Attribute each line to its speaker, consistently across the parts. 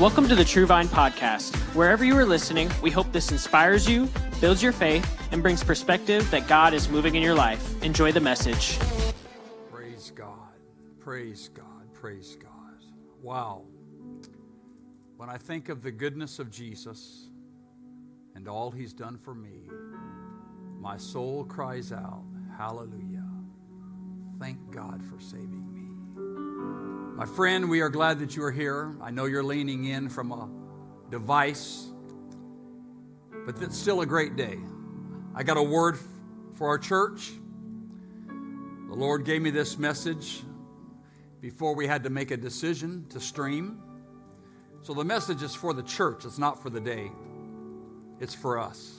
Speaker 1: Welcome to the True Vine Podcast. Wherever you are listening, we hope this inspires you, builds your faith, and brings perspective that God is moving in your life. Enjoy the message.
Speaker 2: Praise God. Praise God. Praise God. Wow. When I think of the goodness of Jesus and all he's done for me, my soul cries out, Hallelujah. Thank God for saving me. My friend, we are glad that you are here. I know you're leaning in from a device, but it's still a great day. I got a word for our church. The Lord gave me this message before we had to make a decision to stream. So the message is for the church, it's not for the day, it's for us.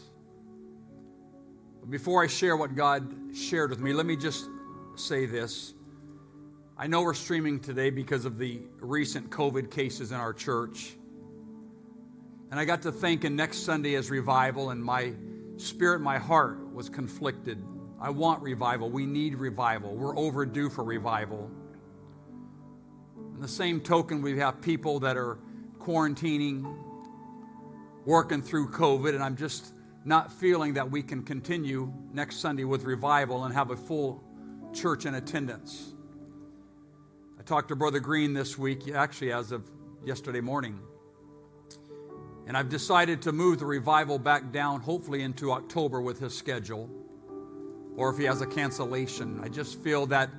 Speaker 2: But before I share what God shared with me, let me just say this. I know we're streaming today because of the recent COVID cases in our church. And I got to thinking next Sunday as revival, and my spirit, my heart was conflicted. I want revival. We need revival. We're overdue for revival. In the same token, we have people that are quarantining, working through COVID, and I'm just not feeling that we can continue next Sunday with revival and have a full church in attendance. Talked to Brother Green this week, actually, as of yesterday morning. And I've decided to move the revival back down, hopefully into October with his schedule, or if he has a cancellation. I just feel that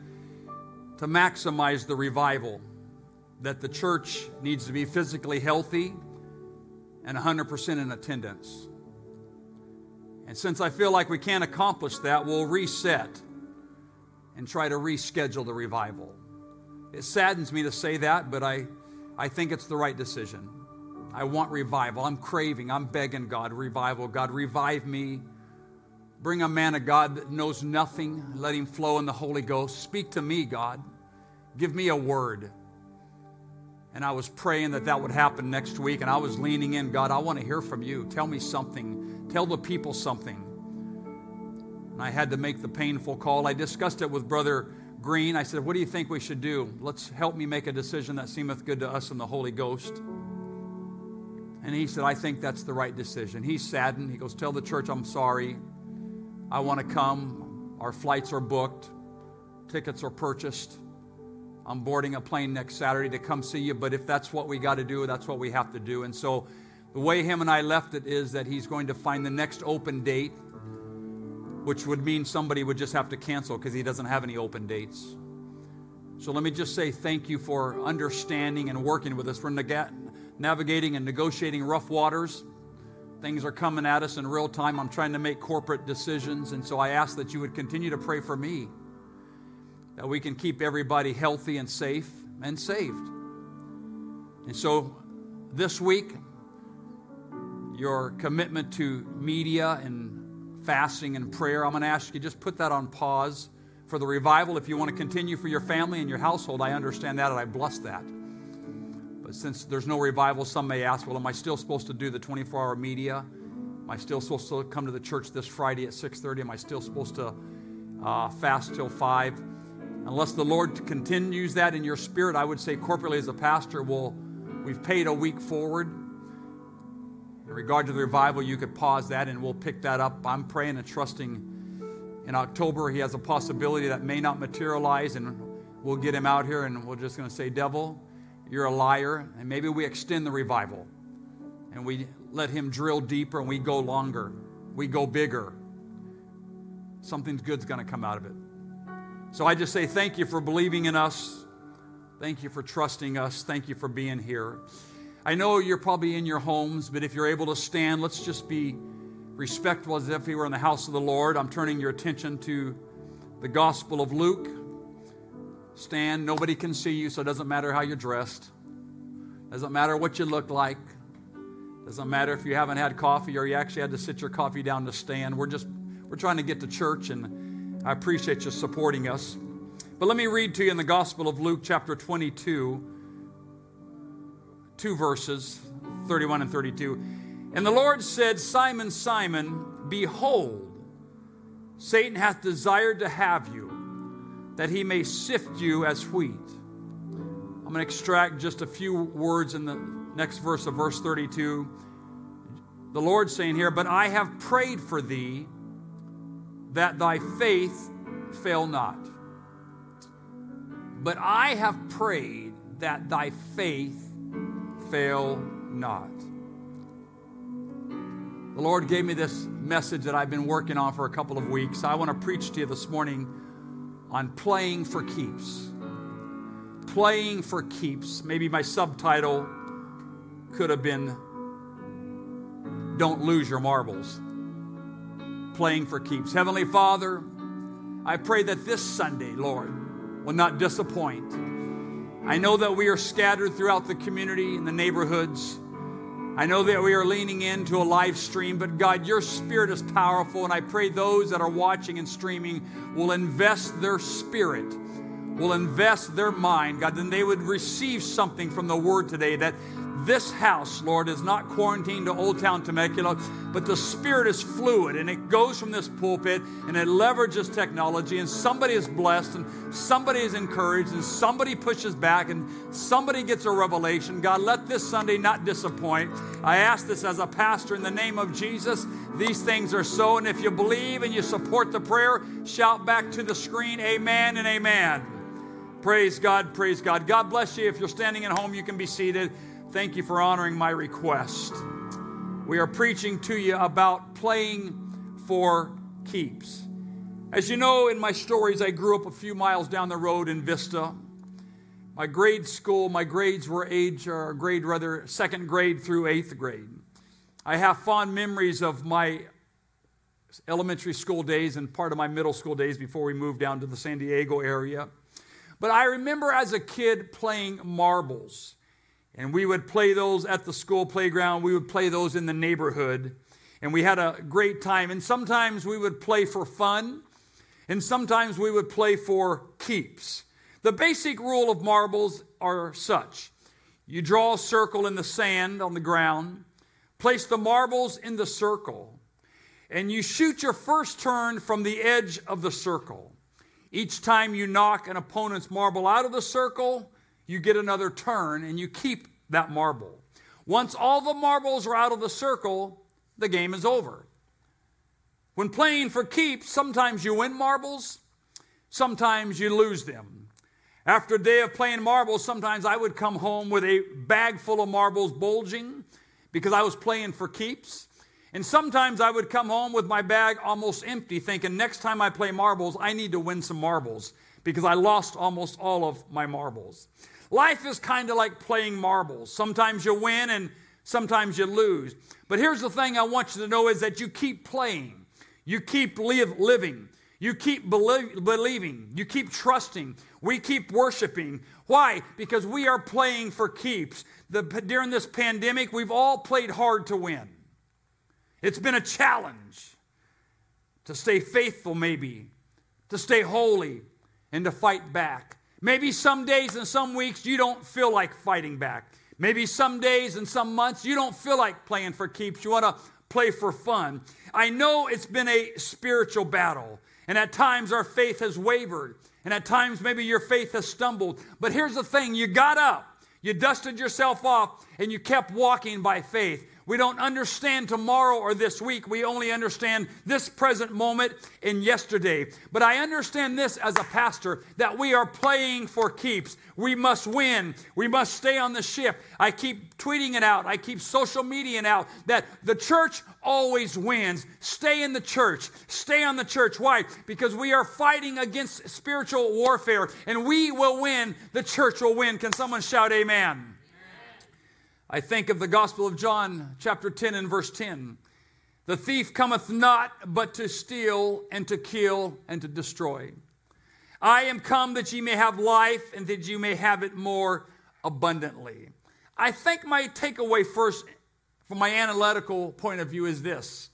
Speaker 2: to maximize the revival, that the church needs to be physically healthy and 100% in attendance. And since I feel like we can't accomplish that, we'll reset and try to reschedule the revival. It saddens me to say that, but I, I think it's the right decision. I want revival. I'm craving, I'm begging God, revival. God, revive me. Bring a man of God that knows nothing. Let him flow in the Holy Ghost. Speak to me, God. Give me a word. And I was praying that that would happen next week, and I was leaning in God, I want to hear from you. Tell me something. Tell the people something. And I had to make the painful call. I discussed it with Brother Green. I said, What do you think we should do? Let's help me make a decision that seemeth good to us in the Holy Ghost. And he said, I think that's the right decision. He's saddened. He goes, Tell the church I'm sorry. I want to come. Our flights are booked, tickets are purchased. I'm boarding a plane next Saturday to come see you, but if that's what we got to do, that's what we have to do. And so the way him and I left it is that he's going to find the next open date which would mean somebody would just have to cancel because he doesn't have any open dates. So let me just say thank you for understanding and working with us. We're navigating and negotiating rough waters. Things are coming at us in real time. I'm trying to make corporate decisions, and so I ask that you would continue to pray for me that we can keep everybody healthy and safe and saved. And so this week, your commitment to media and fasting and prayer. I'm going to ask you just put that on pause for the revival. If you want to continue for your family and your household, I understand that and I bless that. But since there's no revival, some may ask, well, am I still supposed to do the 24 hour media? Am I still supposed to come to the church this Friday at 6:30? Am I still supposed to uh, fast till 5? Unless the Lord continues that in your spirit, I would say corporately as a pastor, we'll, we've paid a week forward in regard to the revival, you could pause that and we'll pick that up. I'm praying and trusting in October he has a possibility that may not materialize, and we'll get him out here and we're just going to say, Devil, you're a liar. And maybe we extend the revival and we let him drill deeper and we go longer, we go bigger. Something good's going to come out of it. So I just say thank you for believing in us. Thank you for trusting us. Thank you for being here. I know you're probably in your homes, but if you're able to stand, let's just be respectful as if we were in the house of the Lord. I'm turning your attention to the Gospel of Luke. Stand, nobody can see you, so it doesn't matter how you're dressed. Doesn't matter what you look like. Doesn't matter if you haven't had coffee or you actually had to sit your coffee down to stand. We're just we're trying to get to church and I appreciate you supporting us. But let me read to you in the Gospel of Luke chapter 22 two verses, 31 and 32. And the Lord said, Simon, Simon, behold, Satan hath desired to have you, that he may sift you as wheat. I'm going to extract just a few words in the next verse of verse 32, the Lord saying here, But I have prayed for thee that thy faith fail not. But I have prayed that thy faith fail not. The Lord gave me this message that I've been working on for a couple of weeks. I want to preach to you this morning on playing for keeps. Playing for keeps. Maybe my subtitle could have been Don't Lose Your Marbles. Playing for keeps. Heavenly Father, I pray that this Sunday, Lord, will not disappoint. I know that we are scattered throughout the community and the neighborhoods. I know that we are leaning into a live stream, but God, your spirit is powerful, and I pray those that are watching and streaming will invest their spirit, will invest their mind, God, then they would receive something from the word today that this house, Lord, is not quarantined to Old Town Temecula, but the Spirit is fluid and it goes from this pulpit and it leverages technology, and somebody is blessed and somebody is encouraged and somebody pushes back and somebody gets a revelation. God, let this Sunday not disappoint. I ask this as a pastor in the name of Jesus. These things are so, and if you believe and you support the prayer, shout back to the screen, Amen and Amen. Praise God, praise God. God bless you. If you're standing at home, you can be seated. Thank you for honoring my request. We are preaching to you about playing for keeps. As you know, in my stories, I grew up a few miles down the road in Vista. My grade school, my grades were age, or grade rather, second grade through eighth grade. I have fond memories of my elementary school days and part of my middle school days before we moved down to the San Diego area. But I remember as a kid playing marbles. And we would play those at the school playground. We would play those in the neighborhood. And we had a great time. And sometimes we would play for fun, and sometimes we would play for keeps. The basic rule of marbles are such you draw a circle in the sand on the ground, place the marbles in the circle, and you shoot your first turn from the edge of the circle. Each time you knock an opponent's marble out of the circle, you get another turn and you keep that marble. Once all the marbles are out of the circle, the game is over. When playing for keeps, sometimes you win marbles, sometimes you lose them. After a day of playing marbles, sometimes I would come home with a bag full of marbles bulging because I was playing for keeps. And sometimes I would come home with my bag almost empty, thinking next time I play marbles, I need to win some marbles because I lost almost all of my marbles. Life is kind of like playing marbles. Sometimes you win and sometimes you lose. But here's the thing I want you to know is that you keep playing. You keep live, living. You keep believing. You keep trusting. We keep worshiping. Why? Because we are playing for keeps. The, during this pandemic, we've all played hard to win. It's been a challenge to stay faithful, maybe, to stay holy, and to fight back. Maybe some days and some weeks you don't feel like fighting back. Maybe some days and some months you don't feel like playing for keeps. You want to play for fun. I know it's been a spiritual battle, and at times our faith has wavered, and at times maybe your faith has stumbled. But here's the thing you got up, you dusted yourself off, and you kept walking by faith. We don't understand tomorrow or this week. We only understand this present moment and yesterday. But I understand this as a pastor that we are playing for keeps. We must win. We must stay on the ship. I keep tweeting it out. I keep social media out that the church always wins. Stay in the church. Stay on the church. Why? Because we are fighting against spiritual warfare and we will win. The church will win. Can someone shout amen? I think of the Gospel of John, chapter 10 and verse 10. The thief cometh not but to steal and to kill and to destroy. I am come that ye may have life and that you may have it more abundantly. I think my takeaway first, from my analytical point of view, is this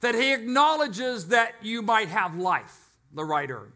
Speaker 2: that he acknowledges that you might have life, the writer.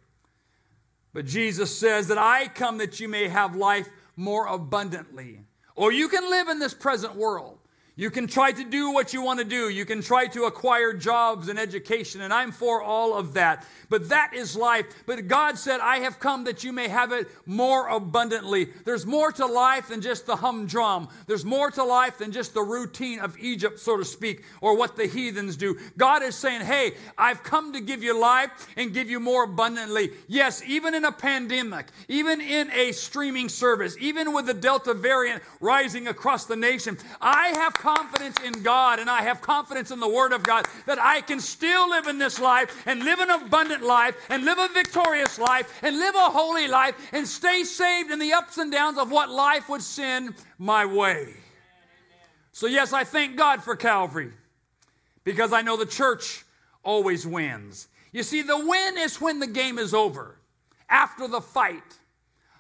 Speaker 2: But Jesus says that I come that you may have life more abundantly. Or you can live in this present world. You can try to do what you want to do. You can try to acquire jobs and education, and I'm for all of that. But that is life. But God said, I have come that you may have it more abundantly. There's more to life than just the humdrum. There's more to life than just the routine of Egypt, so to speak, or what the heathens do. God is saying, Hey, I've come to give you life and give you more abundantly. Yes, even in a pandemic, even in a streaming service, even with the Delta variant rising across the nation, I have confidence in God and I have confidence in the Word of God that I can still live in this life and live an abundant life and live a victorious life and live a holy life and stay saved in the ups and downs of what life would send my way. So, yes, I thank God for Calvary because I know the church always wins. You see, the win is when the game is over, after the fight,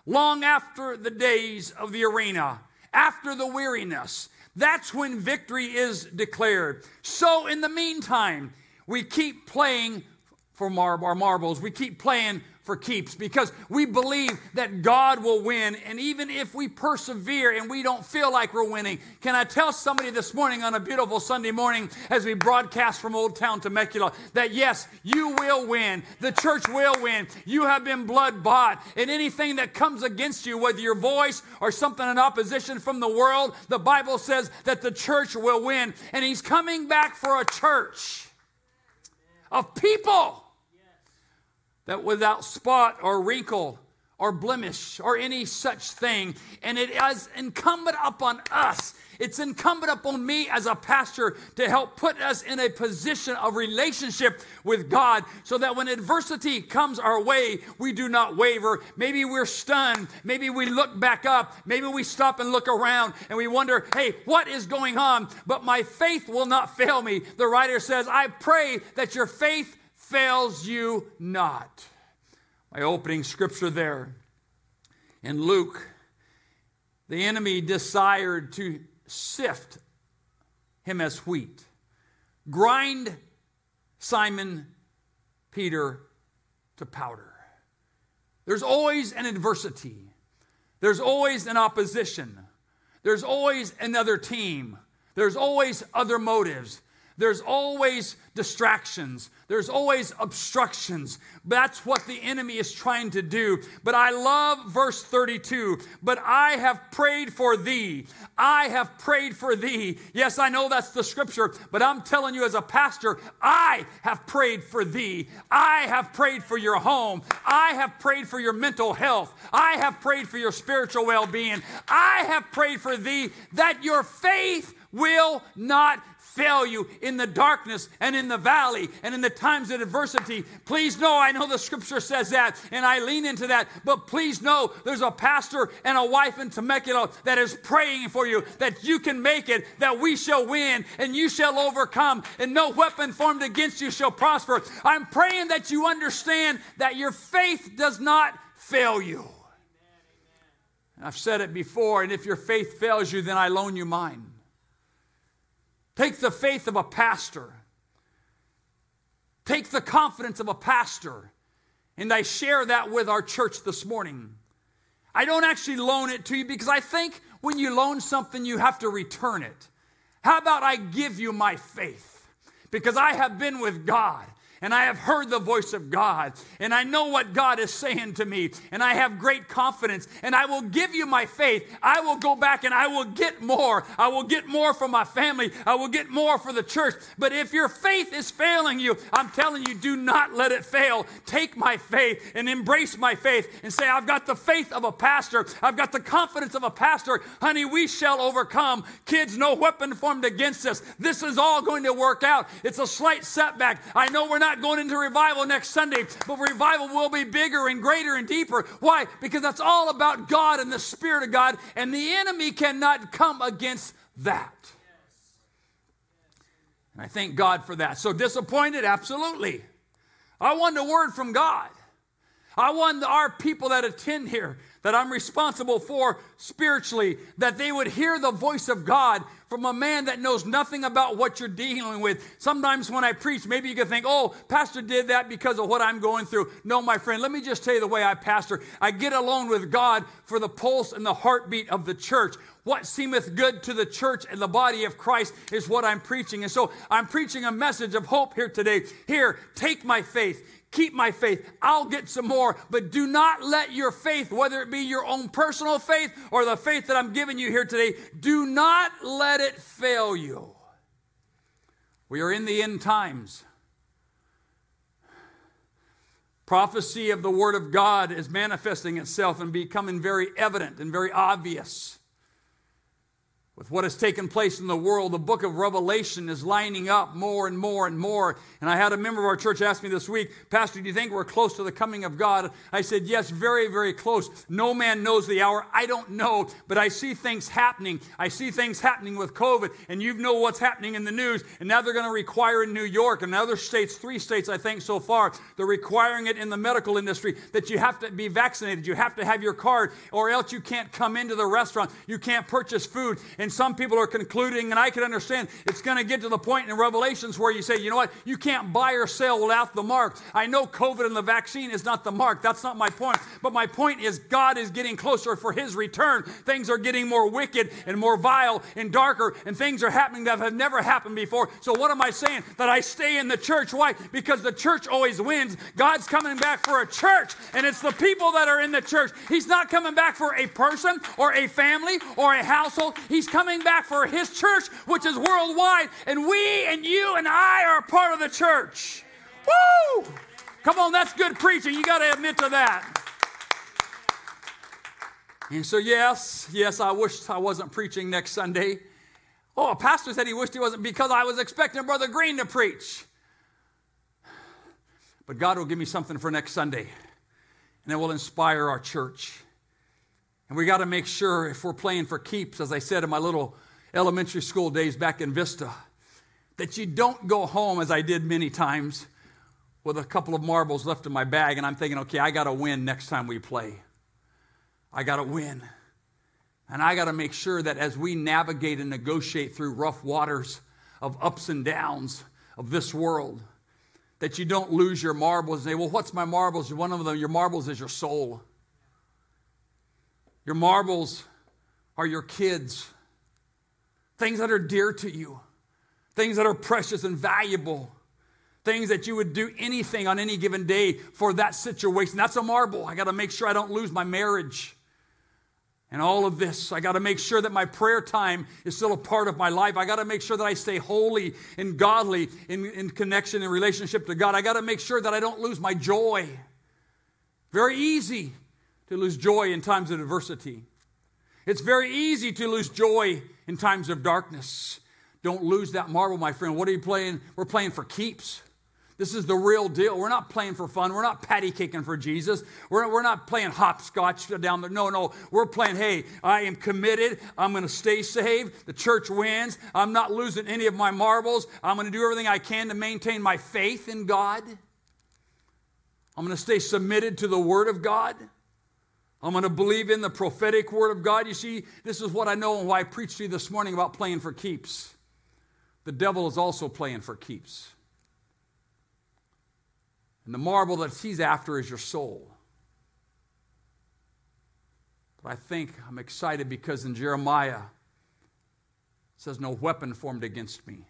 Speaker 2: long after the days of the arena, after the weariness. That's when victory is declared. So, in the meantime, we keep playing for mar- our marbles. We keep playing for keeps because we believe that God will win. And even if we persevere and we don't feel like we're winning, can I tell somebody this morning on a beautiful Sunday morning as we broadcast from Old Town Temecula that yes, you will win. The church will win. You have been blood bought. And anything that comes against you, whether your voice or something in opposition from the world, the Bible says that the church will win. And He's coming back for a church of people that without spot or wrinkle or blemish or any such thing. And it is incumbent upon us. It's incumbent upon me as a pastor to help put us in a position of relationship with God so that when adversity comes our way, we do not waver. Maybe we're stunned. Maybe we look back up. Maybe we stop and look around and we wonder, hey, what is going on? But my faith will not fail me. The writer says, I pray that your faith fails you not. My opening scripture there in Luke, the enemy desired to sift him as wheat, grind Simon Peter to powder. There's always an adversity, there's always an opposition, there's always another team, there's always other motives. There's always distractions. There's always obstructions. That's what the enemy is trying to do. But I love verse 32. But I have prayed for thee. I have prayed for thee. Yes, I know that's the scripture, but I'm telling you as a pastor, I have prayed for thee. I have prayed for your home. I have prayed for your mental health. I have prayed for your spiritual well being. I have prayed for thee that your faith will not fail you in the darkness and in the valley and in the times of adversity. Please know, I know the scripture says that, and I lean into that, but please know there's a pastor and a wife in Temecula that is praying for you that you can make it, that we shall win and you shall overcome, and no weapon formed against you shall prosper. I'm praying that you understand that your faith does not fail you. I've said it before, and if your faith fails you, then I loan you mine. Take the faith of a pastor. Take the confidence of a pastor. And I share that with our church this morning. I don't actually loan it to you because I think when you loan something, you have to return it. How about I give you my faith? Because I have been with God and I have heard the voice of God, and I know what God is saying to me, and I have great confidence, and I will give you my faith. I will go back and I will get more. I will get more for my family. I will get more for the church. But if your faith is failing you, I'm telling you, do not let it fail. Take my faith and embrace my faith and say, I've got the faith of a pastor. I've got the confidence of a pastor. Honey, we shall overcome. Kids, no weapon formed against us. This is all going to work out. It's a slight setback. I know we're not not going into revival next Sunday, but revival will be bigger and greater and deeper. Why? Because that's all about God and the Spirit of God, and the enemy cannot come against that. And I thank God for that. So disappointed? Absolutely. I want a word from God. I want our people that attend here that I'm responsible for spiritually, that they would hear the voice of God from a man that knows nothing about what you're dealing with. Sometimes when I preach, maybe you could think, oh, Pastor did that because of what I'm going through. No, my friend, let me just tell you the way I pastor. I get alone with God for the pulse and the heartbeat of the church. What seemeth good to the church and the body of Christ is what I'm preaching. And so I'm preaching a message of hope here today. Here, take my faith keep my faith. I'll get some more. But do not let your faith, whether it be your own personal faith or the faith that I'm giving you here today, do not let it fail you. We are in the end times. Prophecy of the Word of God is manifesting itself and becoming very evident and very obvious with what has taken place in the world, the book of Revelation is lining up more and more and more. And I had a member of our church ask me this week, Pastor, do you think we're close to the coming of God? I said, Yes, very, very close. No man knows the hour. I don't know, but I see things happening. I see things happening with COVID, and you know what's happening in the news. And now they're going to require in New York and other states, three states, I think, so far, they're requiring it in the medical industry that you have to be vaccinated. You have to have your card, or else you can't come into the restaurant. You can't purchase food. And and some people are concluding, and I can understand, it's going to get to the point in Revelations where you say, you know what, you can't buy or sell without the mark. I know COVID and the vaccine is not the mark. That's not my point. But my point is, God is getting closer for his return. Things are getting more wicked and more vile and darker, and things are happening that have never happened before. So, what am I saying? That I stay in the church. Why? Because the church always wins. God's coming back for a church, and it's the people that are in the church. He's not coming back for a person or a family or a household. He's coming back for his church, which is worldwide, and we and you and I are part of the church. Woo! Come on, that's good preaching. You got to admit to that. And so, yes, yes, I wish I wasn't preaching next Sunday. Oh, a pastor said he wished he wasn't because I was expecting Brother Green to preach. But God will give me something for next Sunday, and it will inspire our church. And we got to make sure if we're playing for keeps, as I said in my little elementary school days back in Vista, that you don't go home, as I did many times, with a couple of marbles left in my bag, and I'm thinking, okay, I got to win next time we play. I got to win. And I got to make sure that as we navigate and negotiate through rough waters of ups and downs of this world, that you don't lose your marbles and say, well, what's my marbles? One of them, your marbles is your soul. Your marbles are your kids, things that are dear to you, things that are precious and valuable, things that you would do anything on any given day for that situation. That's a marble. I got to make sure I don't lose my marriage. And all of this, I got to make sure that my prayer time is still a part of my life. I got to make sure that I stay holy and godly in, in connection and relationship to God. I got to make sure that I don't lose my joy. Very easy to lose joy in times of adversity. It's very easy to lose joy in times of darkness. Don't lose that marble, my friend. What are you playing? We're playing for keeps. This is the real deal. We're not playing for fun. We're not patty kicking for Jesus. We're, we're not playing hopscotch down there. No, no. We're playing, hey, I am committed. I'm going to stay saved. The church wins. I'm not losing any of my marbles. I'm going to do everything I can to maintain my faith in God. I'm going to stay submitted to the Word of God. I'm going to believe in the prophetic word of God. You see, this is what I know and why I preached to you this morning about playing for keeps. The devil is also playing for keeps. And the marble that he's after is your soul. But I think I'm excited because in Jeremiah it says, No weapon formed against me.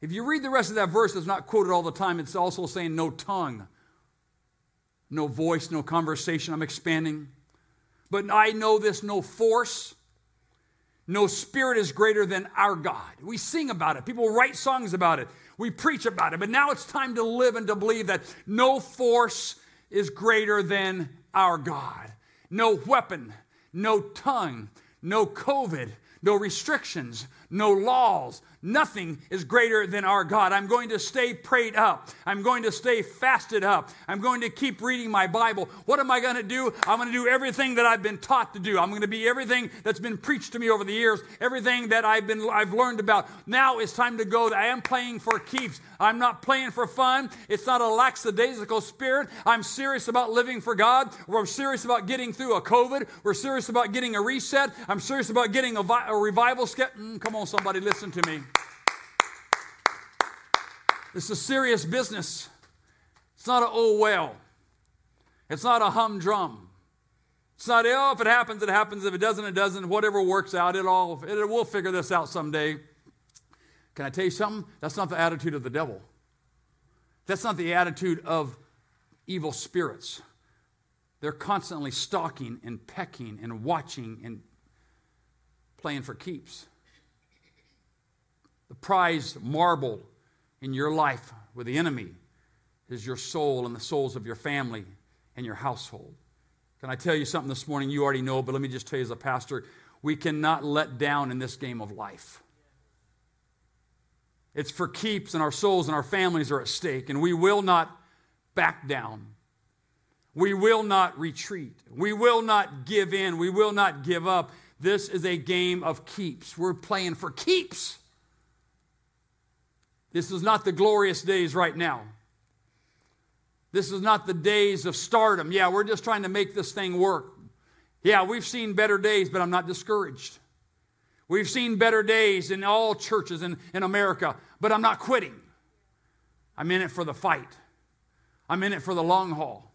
Speaker 2: If you read the rest of that verse, it's not quoted all the time. It's also saying, No tongue no voice, no conversation. I'm expanding. But I know this no force, no spirit is greater than our God. We sing about it, people write songs about it, we preach about it. But now it's time to live and to believe that no force is greater than our God. No weapon, no tongue, no COVID, no restrictions, no laws, Nothing is greater than our God. I'm going to stay prayed up. I'm going to stay fasted up. I'm going to keep reading my Bible. What am I going to do? I'm going to do everything that I've been taught to do. I'm going to be everything that's been preached to me over the years, everything that I've been I've learned about. Now it's time to go. I am playing for keeps. I'm not playing for fun. It's not a lackadaisical spirit. I'm serious about living for God. We're serious about getting through a COVID. We're serious about getting a reset. I'm serious about getting a, vi- a revival. Mm, come on, somebody, listen to me. This is serious business. It's not a oh well. It's not a humdrum. It's not, oh, if it happens, it happens. If it doesn't, it doesn't. Whatever works out, it all, it, we'll figure this out someday. Can I tell you something? That's not the attitude of the devil. That's not the attitude of evil spirits. They're constantly stalking and pecking and watching and playing for keeps. The prize marble in your life with the enemy is your soul and the souls of your family and your household. Can I tell you something this morning you already know, but let me just tell you as a pastor, we cannot let down in this game of life. It's for keeps, and our souls and our families are at stake, and we will not back down. We will not retreat. We will not give in. We will not give up. This is a game of keeps. We're playing for keeps. This is not the glorious days right now. This is not the days of stardom. Yeah, we're just trying to make this thing work. Yeah, we've seen better days, but I'm not discouraged. We've seen better days in all churches in, in America, but I'm not quitting. I'm in it for the fight, I'm in it for the long haul.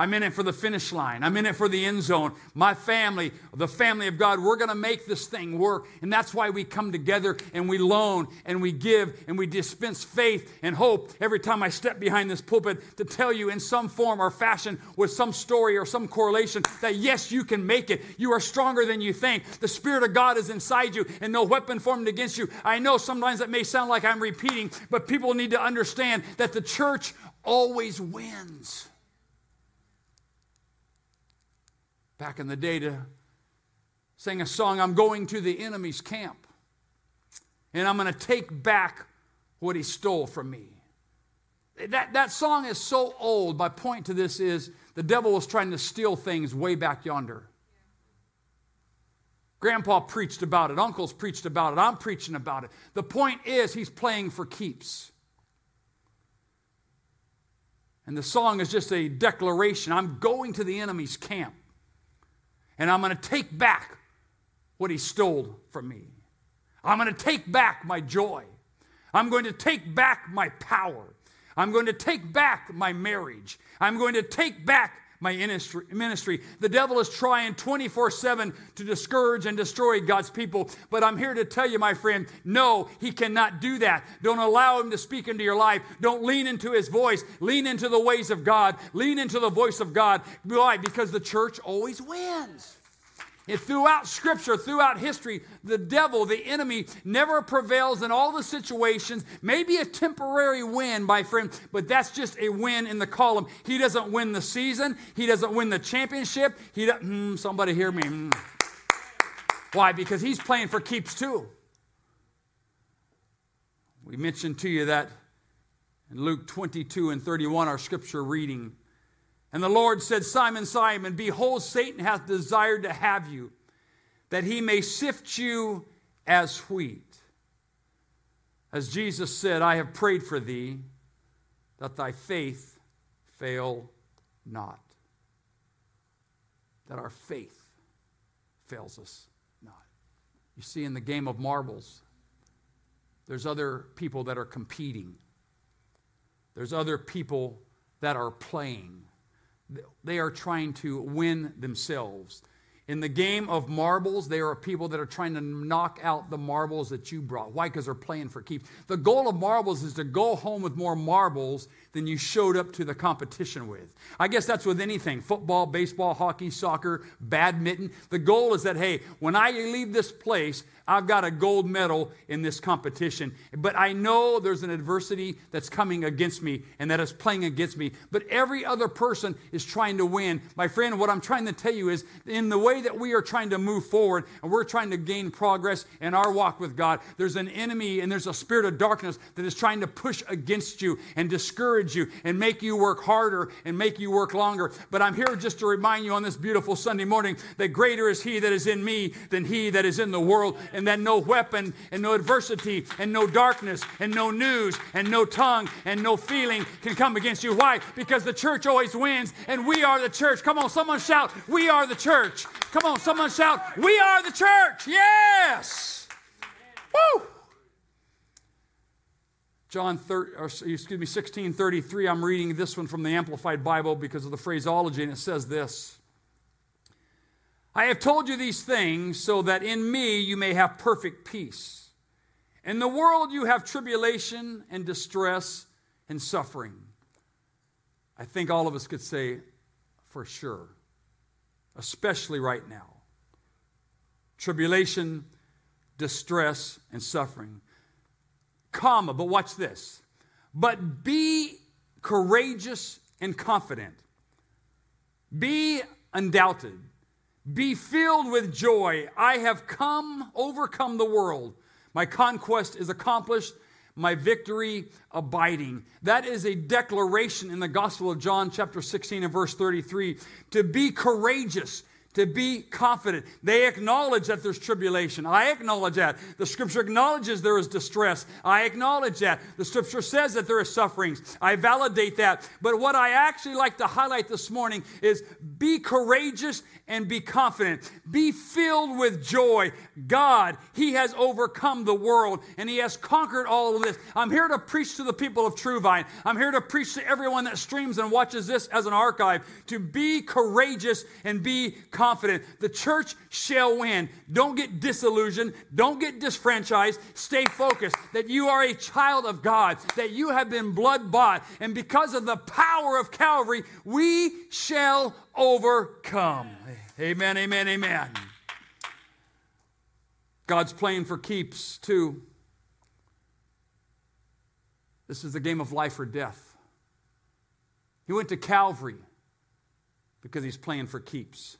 Speaker 2: I'm in it for the finish line. I'm in it for the end zone. My family, the family of God, we're going to make this thing work. And that's why we come together and we loan and we give and we dispense faith and hope every time I step behind this pulpit to tell you in some form or fashion with some story or some correlation that yes, you can make it. You are stronger than you think. The Spirit of God is inside you and no weapon formed against you. I know sometimes that may sound like I'm repeating, but people need to understand that the church always wins. Back in the day to sing a song, I'm going to the enemy's camp. And I'm going to take back what he stole from me. That, that song is so old. My point to this is the devil was trying to steal things way back yonder. Grandpa preached about it, uncles preached about it, I'm preaching about it. The point is, he's playing for keeps. And the song is just a declaration I'm going to the enemy's camp and I'm going to take back what he stole from me. I'm going to take back my joy. I'm going to take back my power. I'm going to take back my marriage. I'm going to take back my ministry. The devil is trying 24 7 to discourage and destroy God's people. But I'm here to tell you, my friend, no, he cannot do that. Don't allow him to speak into your life. Don't lean into his voice. Lean into the ways of God. Lean into the voice of God. Why? Because the church always wins. And throughout Scripture, throughout history, the devil, the enemy, never prevails in all the situations. Maybe a temporary win, my friend, but that's just a win in the column. He doesn't win the season. He doesn't win the championship. He doesn't, mm, somebody hear me. Mm. Why? Because he's playing for keeps too. We mentioned to you that in Luke 22 and 31, our scripture reading, and the Lord said, Simon, Simon, behold, Satan hath desired to have you, that he may sift you as wheat. As Jesus said, I have prayed for thee, that thy faith fail not. That our faith fails us not. You see, in the game of marbles, there's other people that are competing, there's other people that are playing they are trying to win themselves. In the game of marbles, there are people that are trying to knock out the marbles that you brought. Why? Because they're playing for keeps. The goal of marbles is to go home with more marbles than you showed up to the competition with. I guess that's with anything football, baseball, hockey, soccer, badminton. The goal is that, hey, when I leave this place, I've got a gold medal in this competition. But I know there's an adversity that's coming against me and that is playing against me. But every other person is trying to win. My friend, what I'm trying to tell you is in the way that we are trying to move forward and we're trying to gain progress in our walk with God, there's an enemy and there's a spirit of darkness that is trying to push against you and discourage you and make you work harder and make you work longer. But I'm here just to remind you on this beautiful Sunday morning that greater is He that is in me than He that is in the world, and that no weapon and no adversity and no darkness and no news and no tongue and no feeling can come against you. Why? Because the church always wins and we are the church. Come on, someone shout, We are the church. Come on, someone shout, We are the church. Yes. Woo! John 3, or excuse me, 1633. I'm reading this one from the Amplified Bible because of the phraseology, and it says this. I have told you these things so that in me you may have perfect peace. In the world you have tribulation and distress and suffering. I think all of us could say for sure, especially right now. Tribulation, distress, and suffering comma, but watch this. But be courageous and confident. Be undoubted. Be filled with joy. I have come, overcome the world. My conquest is accomplished, my victory abiding. That is a declaration in the Gospel of John, chapter 16 and verse 33. To be courageous, to be confident. They acknowledge that there's tribulation. I acknowledge that. The scripture acknowledges there is distress. I acknowledge that. The scripture says that there are sufferings. I validate that. But what I actually like to highlight this morning is be courageous and be confident. Be filled with joy. God, He has overcome the world and He has conquered all of this. I'm here to preach to the people of True Vine. I'm here to preach to everyone that streams and watches this as an archive to be courageous and be confident. The church shall win. Don't get disillusioned. Don't get disfranchised. Stay focused that you are a child of God, that you have been blood bought. And because of the power of Calvary, we shall overcome. Amen, amen, amen. God's playing for keeps, too. This is the game of life or death. He went to Calvary because he's playing for keeps.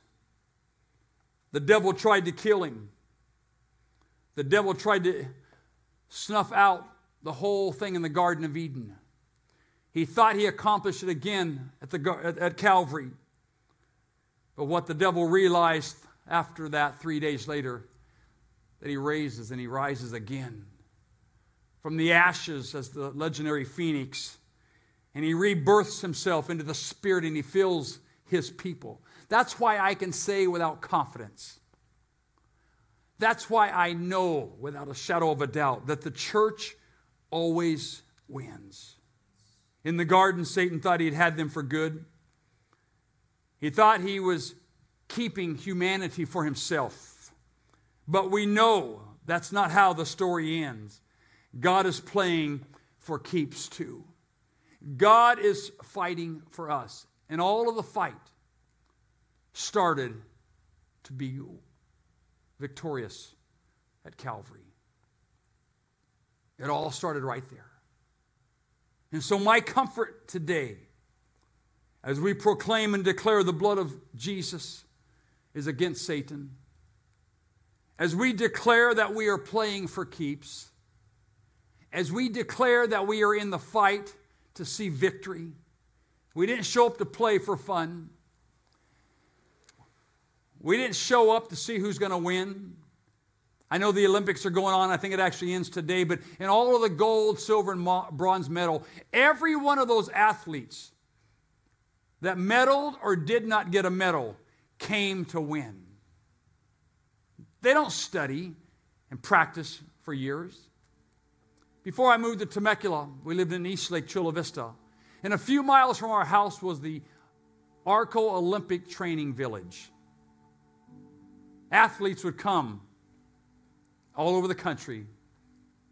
Speaker 2: The devil tried to kill him. The devil tried to snuff out the whole thing in the Garden of Eden. He thought he accomplished it again at, the, at Calvary. But what the devil realized after that, three days later, that he raises and he rises again from the ashes as the legendary phoenix. And he rebirths himself into the spirit and he fills his people. That's why I can say without confidence. That's why I know without a shadow of a doubt that the church always wins. In the garden, Satan thought he'd had them for good. He thought he was keeping humanity for himself. But we know that's not how the story ends. God is playing for keeps too. God is fighting for us. And all of the fight started to be victorious at Calvary. It all started right there. And so, my comfort today as we proclaim and declare the blood of Jesus is against Satan, as we declare that we are playing for keeps, as we declare that we are in the fight to see victory, we didn't show up to play for fun. We didn't show up to see who's going to win. I know the Olympics are going on. I think it actually ends today. But in all of the gold, silver, and bronze medal, every one of those athletes that medaled or did not get a medal came to win. They don't study and practice for years. Before I moved to Temecula, we lived in East Lake, Chula Vista. And a few miles from our house was the Arco Olympic Training Village. Athletes would come all over the country,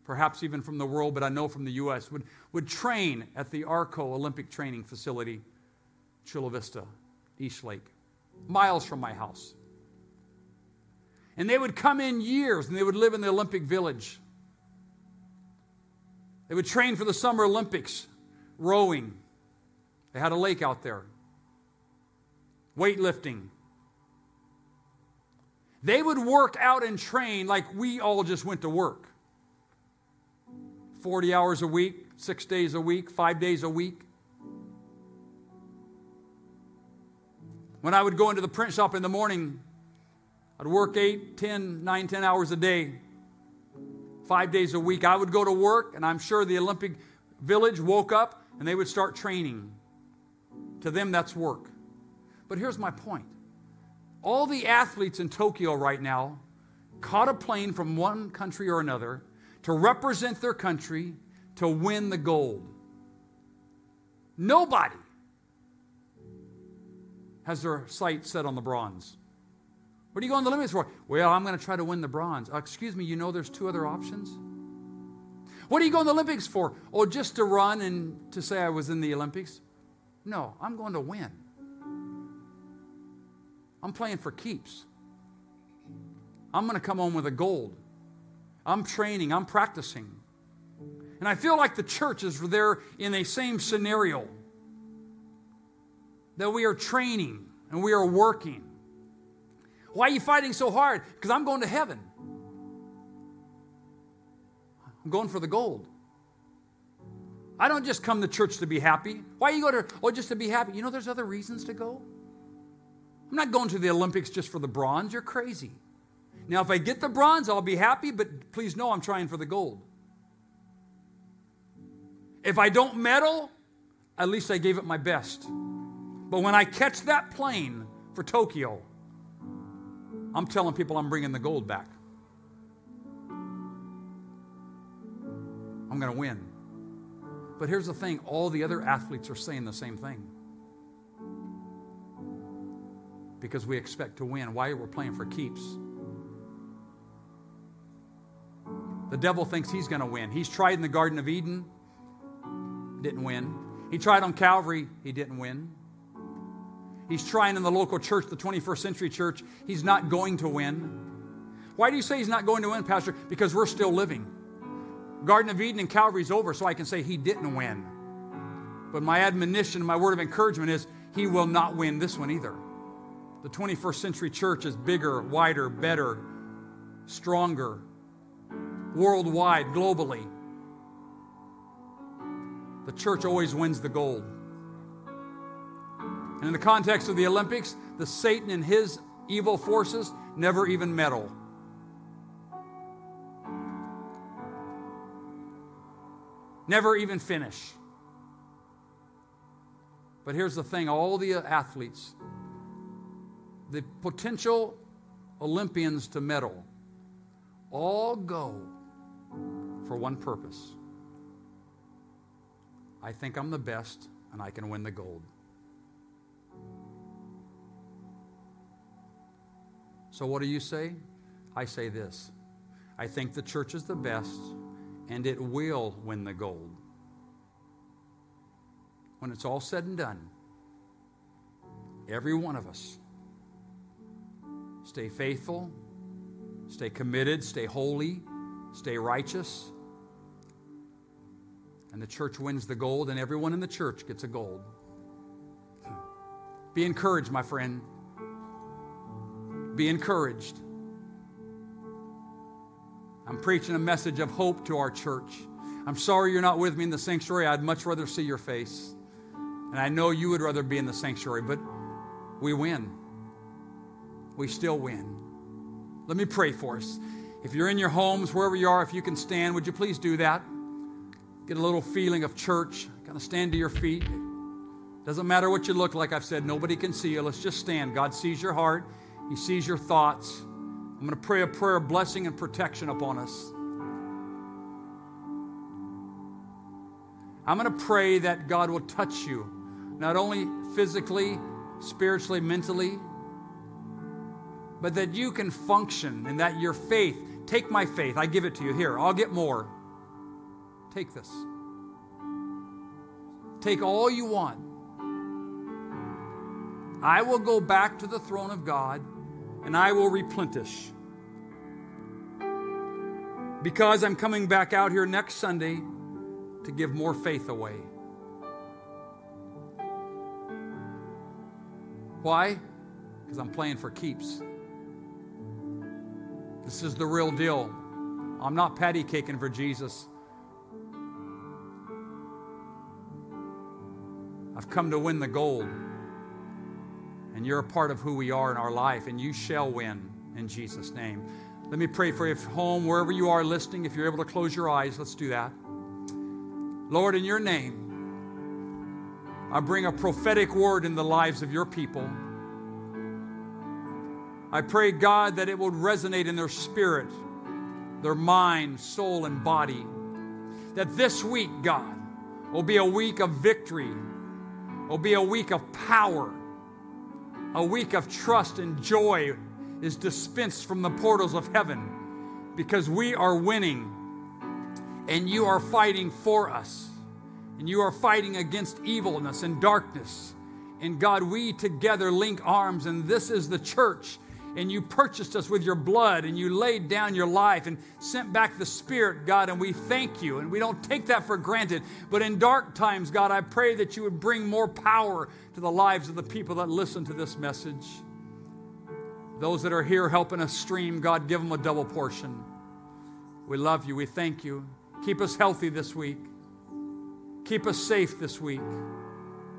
Speaker 2: perhaps even from the world, but I know from the U.S., would, would train at the Arco Olympic Training Facility Chula Vista, East Lake, miles from my house. And they would come in years and they would live in the Olympic Village. They would train for the Summer Olympics, rowing. They had a lake out there, weightlifting, They would work out and train like we all just went to work 40 hours a week, six days a week, five days a week. When I would go into the print shop in the morning, I'd work 8, 10, 9, 10 hours a day, five days a week. I would go to work, and I'm sure the Olympic Village woke up and they would start training. To them, that's work. But here's my point all the athletes in Tokyo right now caught a plane from one country or another to represent their country to win the gold. Nobody has their sight set on the bronze. What are you going to the Olympics for? Well, I'm going to try to win the bronze. Uh, excuse me, you know there's two other options? What are you going to the Olympics for? Oh, just to run and to say I was in the Olympics? No, I'm going to win. I'm playing for keeps. I'm going to come home with a gold. I'm training, I'm practicing. And I feel like the church is there in a same scenario that we are training and we are working. Why are you fighting so hard? Because I'm going to heaven. I'm going for the gold. I don't just come to church to be happy. Why you go to, oh, just to be happy? You know, there's other reasons to go. I'm not going to the Olympics just for the bronze. You're crazy. Now, if I get the bronze, I'll be happy, but please know I'm trying for the gold. If I don't medal, at least I gave it my best. But when I catch that plane for Tokyo, I'm telling people I'm bringing the gold back. I'm going to win. But here's the thing all the other athletes are saying the same thing. Because we expect to win. Why are we're playing for keeps. The devil thinks he's going to win. He's tried in the Garden of Eden, didn't win. He tried on Calvary, he didn't win. He's trying in the local church, the 21st century church, he's not going to win. Why do you say he's not going to win, Pastor? Because we're still living. Garden of Eden and Calvary's over, so I can say he didn't win. But my admonition, my word of encouragement is he will not win this one either. The 21st century church is bigger, wider, better, stronger, worldwide, globally. The church always wins the gold. And in the context of the Olympics, the Satan and his evil forces never even medal. Never even finish. But here's the thing all the athletes, the potential Olympians to medal, all go for one purpose. I think I'm the best and I can win the gold. So, what do you say? I say this I think the church is the best and it will win the gold. When it's all said and done, every one of us stay faithful, stay committed, stay holy, stay righteous, and the church wins the gold, and everyone in the church gets a gold. Be encouraged, my friend. Be encouraged. I'm preaching a message of hope to our church. I'm sorry you're not with me in the sanctuary. I'd much rather see your face. And I know you would rather be in the sanctuary, but we win. We still win. Let me pray for us. If you're in your homes, wherever you are, if you can stand, would you please do that? get a little feeling of church, kind of stand to your feet. Doesn't matter what you look like, I've said, nobody can see you. Let's just stand. God sees your heart, He sees your thoughts. I'm going to pray a prayer of blessing and protection upon us. I'm going to pray that God will touch you, not only physically, spiritually, mentally, but that you can function and that your faith, take my faith, I give it to you. Here, I'll get more. Take this. Take all you want. I will go back to the throne of God and I will replenish. Because I'm coming back out here next Sunday to give more faith away. Why? Because I'm playing for keeps. This is the real deal. I'm not patty caking for Jesus. I've come to win the gold. And you're a part of who we are in our life, and you shall win in Jesus' name. Let me pray for you at home, wherever you are listening. If you're able to close your eyes, let's do that. Lord, in your name, I bring a prophetic word in the lives of your people. I pray, God, that it will resonate in their spirit, their mind, soul, and body. That this week, God, will be a week of victory, will be a week of power, a week of trust and joy is dispensed from the portals of heaven because we are winning and you are fighting for us and you are fighting against evilness and darkness. And God, we together link arms, and this is the church. And you purchased us with your blood, and you laid down your life and sent back the Spirit, God, and we thank you. And we don't take that for granted. But in dark times, God, I pray that you would bring more power to the lives of the people that listen to this message. Those that are here helping us stream, God, give them a double portion. We love you. We thank you. Keep us healthy this week. Keep us safe this week.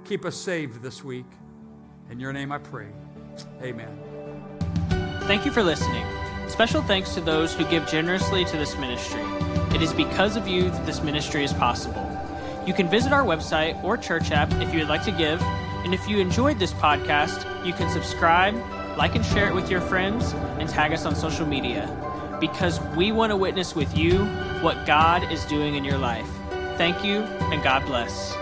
Speaker 2: Keep us saved this week. In your name I pray. Amen.
Speaker 1: Thank you for listening. Special thanks to those who give generously to this ministry. It is because of you that this ministry is possible. You can visit our website or church app if you would like to give. And if you enjoyed this podcast, you can subscribe like and share it with your friends, and tag us on social media because we want to witness with you what God is doing in your life. Thank you, and God bless.